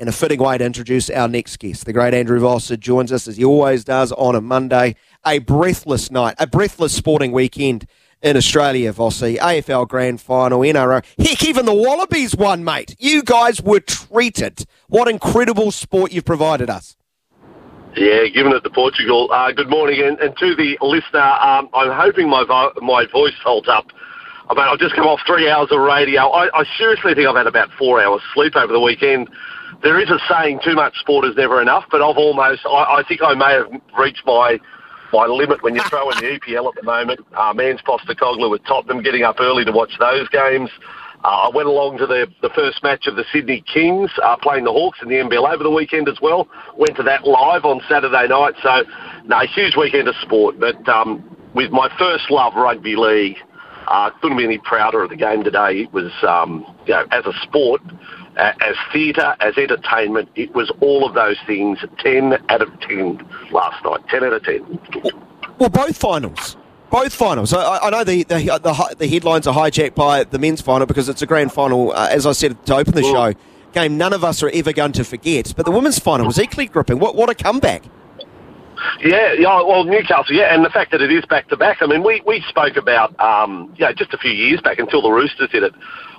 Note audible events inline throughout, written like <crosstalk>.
And a fitting way to introduce our next guest. The great Andrew Voss joins us as he always does on a Monday. A breathless night, a breathless sporting weekend in Australia, Vossy. AFL Grand Final, NRL. Heck, even the Wallabies won, mate. You guys were treated. What incredible sport you've provided us. Yeah, giving it to Portugal. Uh, good morning, and, and to the listener, um, I'm hoping my vo- my voice holds up. I mean, I've just come off three hours of radio. I, I seriously think I've had about four hours sleep over the weekend. There is a saying, too much sport is never enough, but I've almost, I, I think I may have reached my my limit when you throw in the EPL at the moment. Uh, Ange Postecoglou with Tottenham, getting up early to watch those games. Uh, I went along to the, the first match of the Sydney Kings uh, playing the Hawks in the NBL over the weekend as well. Went to that live on Saturday night. So, no, huge weekend of sport. But um, with my first love, rugby league, uh, couldn't be any prouder of the game today. It was, um, you know, as a sport, as theatre, as entertainment, it was all of those things. 10 out of 10 last night. 10 out of 10. Well, both finals. Both finals. I, I know the, the, the, the, headlines are hijacked by the men's final because it's a grand final, uh, as I said to open the show, game none of us are ever going to forget. But the women's final was equally gripping. What, what a comeback. Yeah, yeah, well, Newcastle, yeah, and the fact that it is back to back. I mean, we, we spoke about, um, you know, just a few years back until the Roosters did it.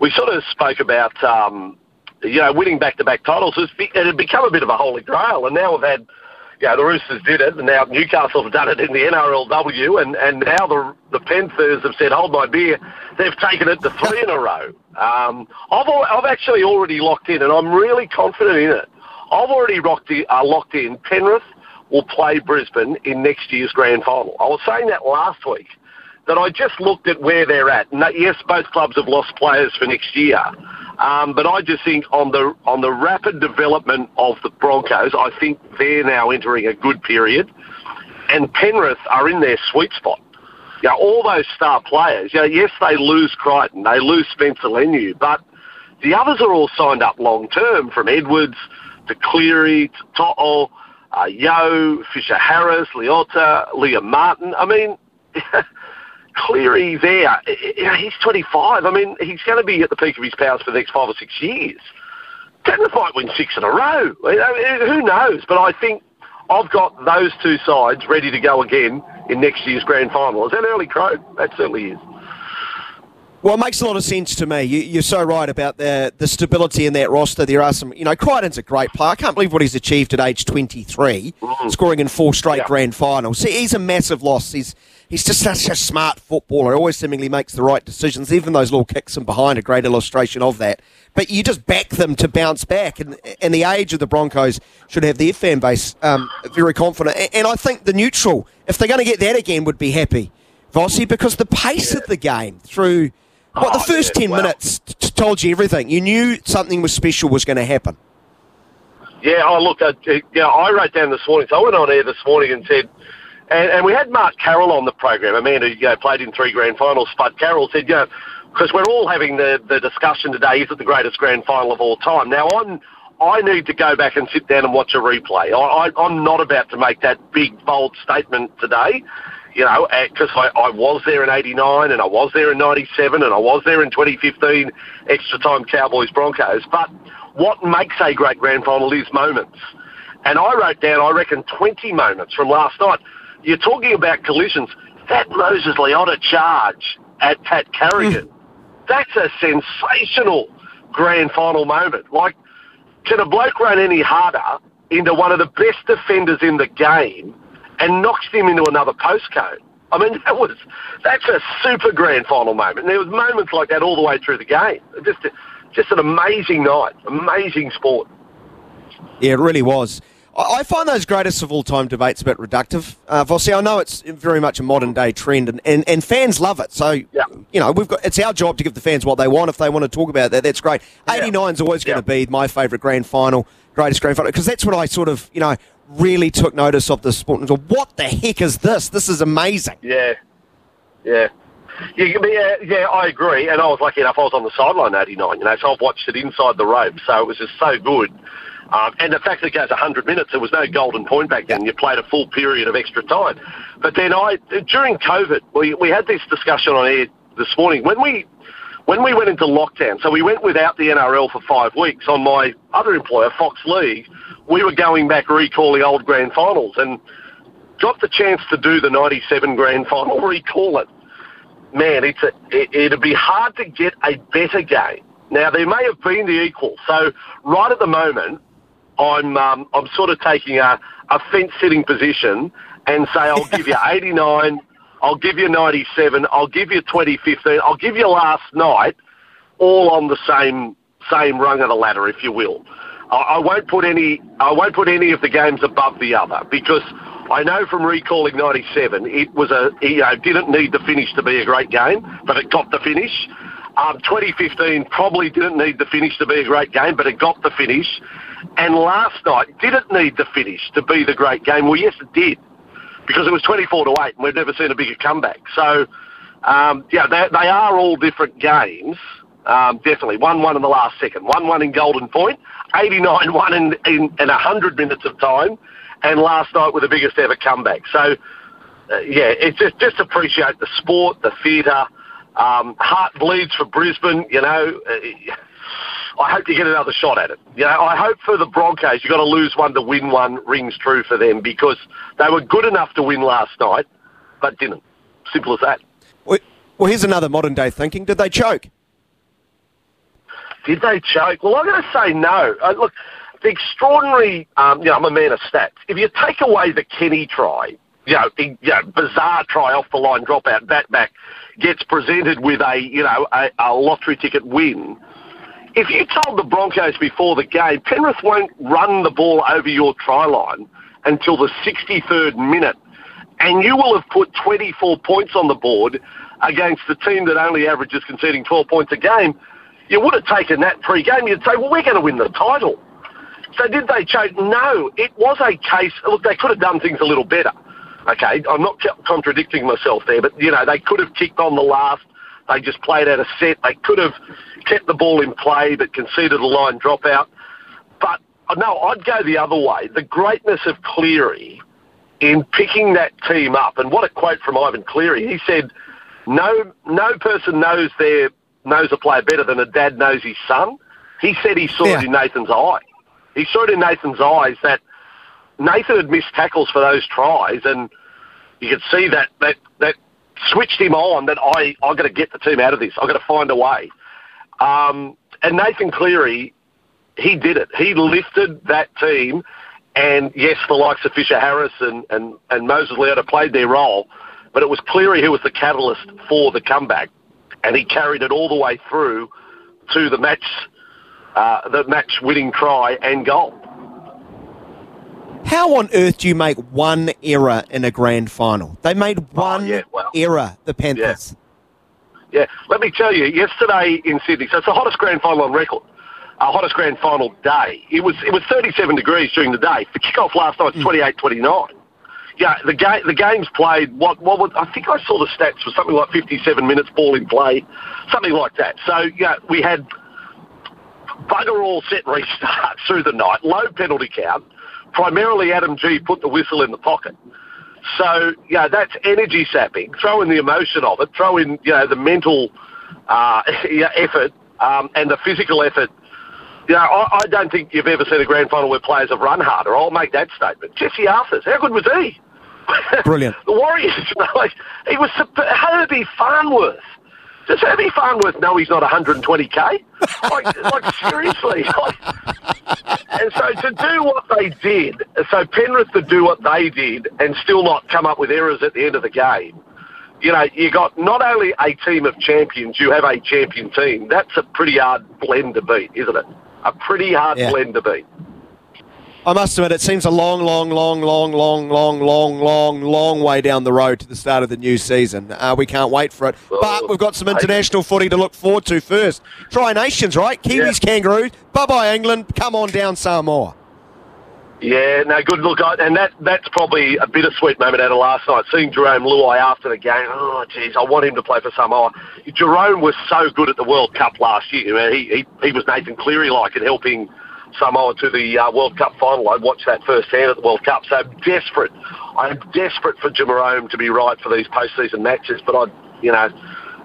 We sort of spoke about, um, you know, winning back to back titles. It had become a bit of a holy grail, and now we've had yeah, the Roosters did it, and now Newcastle have done it in the NRLW, and, and now the the Panthers have said, hold my beer. They've taken it to three in a row. Um, I've, I've actually already locked in, and I'm really confident in it. I've already locked in, uh, locked in. Penrith will play Brisbane in next year's grand final. I was saying that last week, that I just looked at where they're at. And yes, both clubs have lost players for next year. Um, but I just think on the on the rapid development of the Broncos, I think they're now entering a good period, and Penrith are in their sweet spot. You know, all those star players. You know, yes, they lose Crichton, they lose Spencer Leniu, but the others are all signed up long term, from Edwards to Cleary to To'o, uh, Yeo, Fisher Harris, Leota, Liam Martin. I mean. <laughs> Cleary there, he's 25. I mean, he's going to be at the peak of his powers for the next five or six years. Penrith might win six in a row. Who knows? But I think I've got those two sides ready to go again in next year's grand final. Is that early crow? That certainly is. Well, it makes a lot of sense to me. You, are so right about the the stability in that roster. There are some, you know, Crichton's a great player. I can't believe what he's achieved at age 23, mm. scoring in four straight yeah. grand finals. See, he's a massive loss. He's he's just such a smart footballer. Always seemingly makes the right decisions. Even those little kicks from behind, a great illustration of that. But you just back them to bounce back, and and the age of the Broncos should have their fan base um, very confident. And I think the neutral, if they're going to get that again, would be happy, Vossy, because the pace of the game through. What the oh, first ten minutes t- told you everything. You knew something was special was going to happen. Yeah, oh look, uh, yeah, I wrote down this morning. So I went on air this morning and said and, and we had Mark Carroll on the program, a man who you know, played in three grand finals. Spud Carroll said, you know, because we're all having the, the discussion today, is it the greatest grand final of all time? Now, I'm, I need to go back and sit down and watch a replay. I, I, I'm not about to make that big, bold statement today, you know, because I, I was there in 89 and I was there in 97 and I was there in 2015, extra time Cowboys Broncos. But what makes a great grand final is moments. And I wrote down, I reckon, 20 moments from last night you're talking about collisions. That Moses Leota charge at Pat Carrigan, <laughs> that's a sensational grand final moment. Like, can a bloke run any harder into one of the best defenders in the game and knocks him into another postcode? I mean, <laughs> that was that's a super grand final moment. And there was moments like that all the way through the game. Just, just an amazing night, amazing sport. Yeah, it really was. I find those greatest of all time debates a bit reductive. Uh, Vossy, I know it's very much a modern day trend, and, and, and fans love it. So, yeah. you know, we've got it's our job to give the fans what they want. If they want to talk about that, that's great. 89 is always going to be my favourite grand final, greatest grand final, because that's what I sort of, you know, really took notice of the sport and said, "What the heck is this? This is amazing." Yeah, yeah. Yeah, yeah, yeah, I agree. And I was lucky enough, I was on the sideline 89, you know, so I've watched it inside the rope. So it was just so good. Um, and the fact that it goes 100 minutes, there was no golden point back then. You played a full period of extra time. But then I, during COVID, we, we had this discussion on air this morning. When we, when we went into lockdown, so we went without the NRL for five weeks on my other employer, Fox League, we were going back recalling old grand finals and got the chance to do the 97 grand final, <laughs> recall it man, it's a, it, it'd be hard to get a better game. Now there may have been the equal. So right at the moment, I'm um, I'm sort of taking a, a fence sitting position and say I'll give you <laughs> 89, I'll give you 97, I'll give you 2015, I'll give you last night, all on the same same rung of the ladder, if you will. I, I won't put any I won't put any of the games above the other because I know from recalling 97, it was a, you know, didn't need the finish to be a great game, but it got the finish. Um, 2015 probably didn't need the finish to be a great game, but it got the finish. And last night didn't need the finish to be the great game. Well, yes, it did, because it was 24 to 8, and we've never seen a bigger comeback. So, um, yeah, they, they are all different games. Um, definitely. 1 1 in the last second, 1 1 in Golden Point, 89 1 in, in, in 100 minutes of time, and last night with the biggest ever comeback. So, uh, yeah, it's just just appreciate the sport, the theatre. Um, heart bleeds for Brisbane. You know, <laughs> I hope you get another shot at it. You know, I hope for the Broncos you've got to lose one to win one rings true for them because they were good enough to win last night, but didn't. Simple as that. Well, here's another modern day thinking. Did they choke? Did they choke? Well, I'm going to say no. Uh, look, the extraordinary, um, you know, I'm a man of stats. If you take away the Kenny try, you know, the, you know, bizarre try off the line dropout, bat back gets presented with a, you know, a, a lottery ticket win. If you told the Broncos before the game, Penrith won't run the ball over your try line until the 63rd minute, and you will have put 24 points on the board against the team that only averages conceding 12 points a game, you would have taken that pre-game. You'd say, well, we're going to win the title. So did they choke? No, it was a case. Look, they could have done things a little better. Okay, I'm not contradicting myself there, but you know they could have kicked on the last. They just played out a set. They could have kept the ball in play, but conceded a line dropout. But uh, no, I'd go the other way. The greatness of Cleary in picking that team up, and what a quote from Ivan Cleary. He said, "No, no person knows their knows a player better than a dad knows his son." He said he saw yeah. it in Nathan's eye he saw it in Nathan's eyes that Nathan had missed tackles for those tries, and you could see that that that switched him on. That I I got to get the team out of this. I got to find a way. Um, and Nathan Cleary, he did it. He lifted that team, and yes, the likes of Fisher Harris and and and Moses Leota played their role, but it was Cleary who was the catalyst for the comeback, and he carried it all the way through to the match uh, the match winning try and goal. How on earth do you make one error in a grand final? They made oh, one oh, yeah, well, error, the Panthers. Yeah. yeah. let me tell you, yesterday in Sydney, so it's the hottest grand final on record, our hottest grand final day. It was it was 37 degrees during the day. The kickoff last night was mm. 28, 29. Yeah, the game the game's played. What what would, I think I saw the stats was something like 57 minutes ball in play, something like that. So yeah, we had bugger all set restarts <laughs> through the night, low penalty count. Primarily, Adam Gee put the whistle in the pocket. So, yeah, that's energy sapping. Throw in the emotion of it. Throw in, you know, the mental uh, <laughs> effort um, and the physical effort. You know, I, I, don't think you've ever seen a grand final where players have run harder. I'll make that statement. Jesse Arthars, how good was he? <laughs> Brilliant. the Warriors, <laughs> like, he was Herbie Farnworth. Does Herbie Farnworth know he's not 120k? Like, like seriously. Like, so to do what they did, so Penrith to do what they did and still not come up with errors at the end of the game, you know, you got not only a team of champions, you have a champion team. That's a pretty hard blend to beat, isn't it? A pretty hard yeah. blend to beat. I must admit, it seems a long, long, long, long, long, long, long, long, long way down the road to the start of the new season. Uh, we can't wait for it. But we've got some international footy to look forward to first. Tri Nations, right? Kiwis, yeah. Kangaroos. Bye bye, England. Come on down, Samoa. Yeah, no, good look, and that that's probably a bittersweet moment out of last night. Seeing Jarome Luai after the game, oh jeez, I want him to play for Samoa. Jarome was so good at the World Cup last year. He, he he was Nathan Cleary like in helping Samoa to the uh, World Cup final. I watched that firsthand at the World Cup, so I'm desperate. I'm desperate for Jarome to be right for these postseason matches, but I, you know,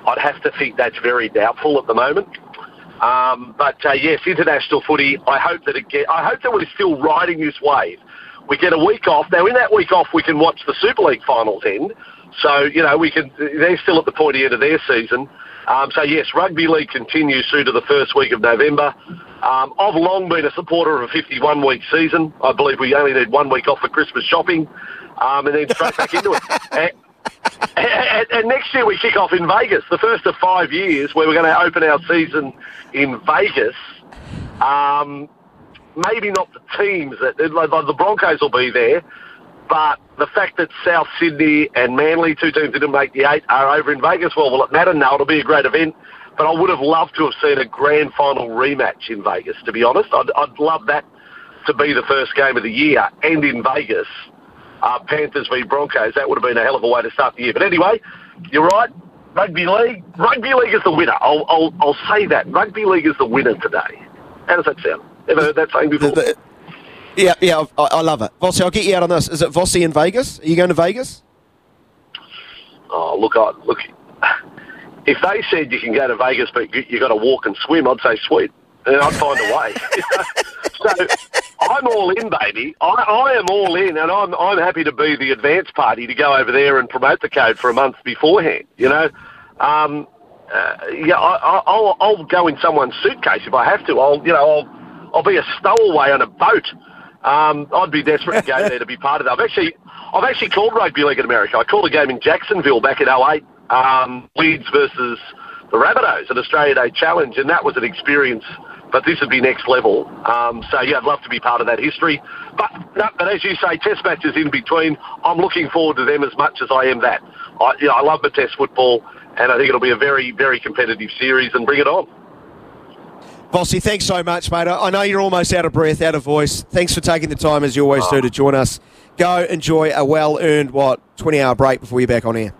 I'd have to think that's very doubtful at the moment. Um, but uh, yes, international footy. I hope that it get. I hope that we're still riding this wave. We get a week off. Now, in that week off, we can watch the Super League finals end. So you know, we can. They're still at the pointy end of their season. Um, so yes, rugby league continues through to the first week of November. Um, I've long been a supporter of a 51 week season. I believe we only need one week off for Christmas shopping, um, and then straight back into it. <laughs> And, and, and, next year we kick off in Vegas, the first of five years where we're going to open our season in Vegas. Um, maybe not the teams that the Broncos will be there, but the fact that South Sydney and Manly, two teams that didn't make the eight, are over in Vegas, well, will it matter? No, it'll be a great event. But I would have loved to have seen a grand final rematch in Vegas, to be honest. I'd, I'd love that to be the first game of the year and in Vegas uh, Panthers v Broncos. That would have been a hell of a way to start the year. But anyway, you're right. Rugby league, rugby league is the winner. I'll, I'll, I'll say that. Rugby league is the winner today. How does that sound? Ever heard that saying before? Yeah, yeah, I, I, love it. Vossy, I'll get you out on this. Is it Vossy in Vegas? Are you going to Vegas? Oh, look, I, look. If they said you can go to Vegas, but you, you got to walk and swim, I'd say sweet, and I'd find a way. <laughs> so I'm all in, baby. I, I am all in, and I'm I'm happy to be the advance party to go over there and promote the code for a month beforehand. You know, um, uh, yeah, I, I'll I'll go in someone's suitcase if I have to. I'll you know I'll I'll be a stowaway on a boat. Um, I'd be desperate to go <laughs> there to be part of that. I've actually I've actually called rugby league in America. I called a game in Jacksonville back in 08, um, Leeds versus the Rabbitohs, an Australia Day challenge, and that was an experience but this would be next level. Um, so yeah, I'd love to be part of that history. But no, but as you say, Test matches in between. I'm looking forward to them as much as I am that. I, you know, I love the Test football, and I think it'll be a very very competitive series. And bring it on. Vossy, thanks so much, mate. I know you're almost out of breath, out of voice. Thanks for taking the time, as you always do, to join us. Go enjoy a well-earned, what, 20-hour break before you're back on air.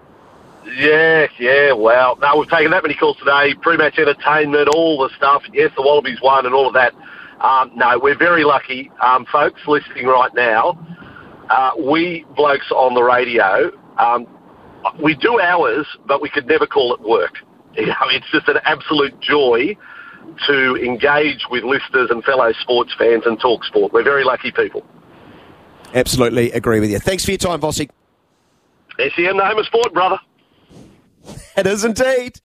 Yeah, yeah, well, no, we've taken that many calls today. Pre-match entertainment, all the stuff. Yes, the Wallabies won and all of that. Um, no, we're very lucky, um, folks, listening right now. Uh, we blokes on the radio, um, we do hours, but we could never call it work. <laughs> You know, it's just an absolute joy to engage with listeners and fellow sports fans and talk sport. We're very lucky people. Absolutely agree with you. Thanks for your time, Vossy. SEN, the home of sport, brother. <laughs> It is indeed.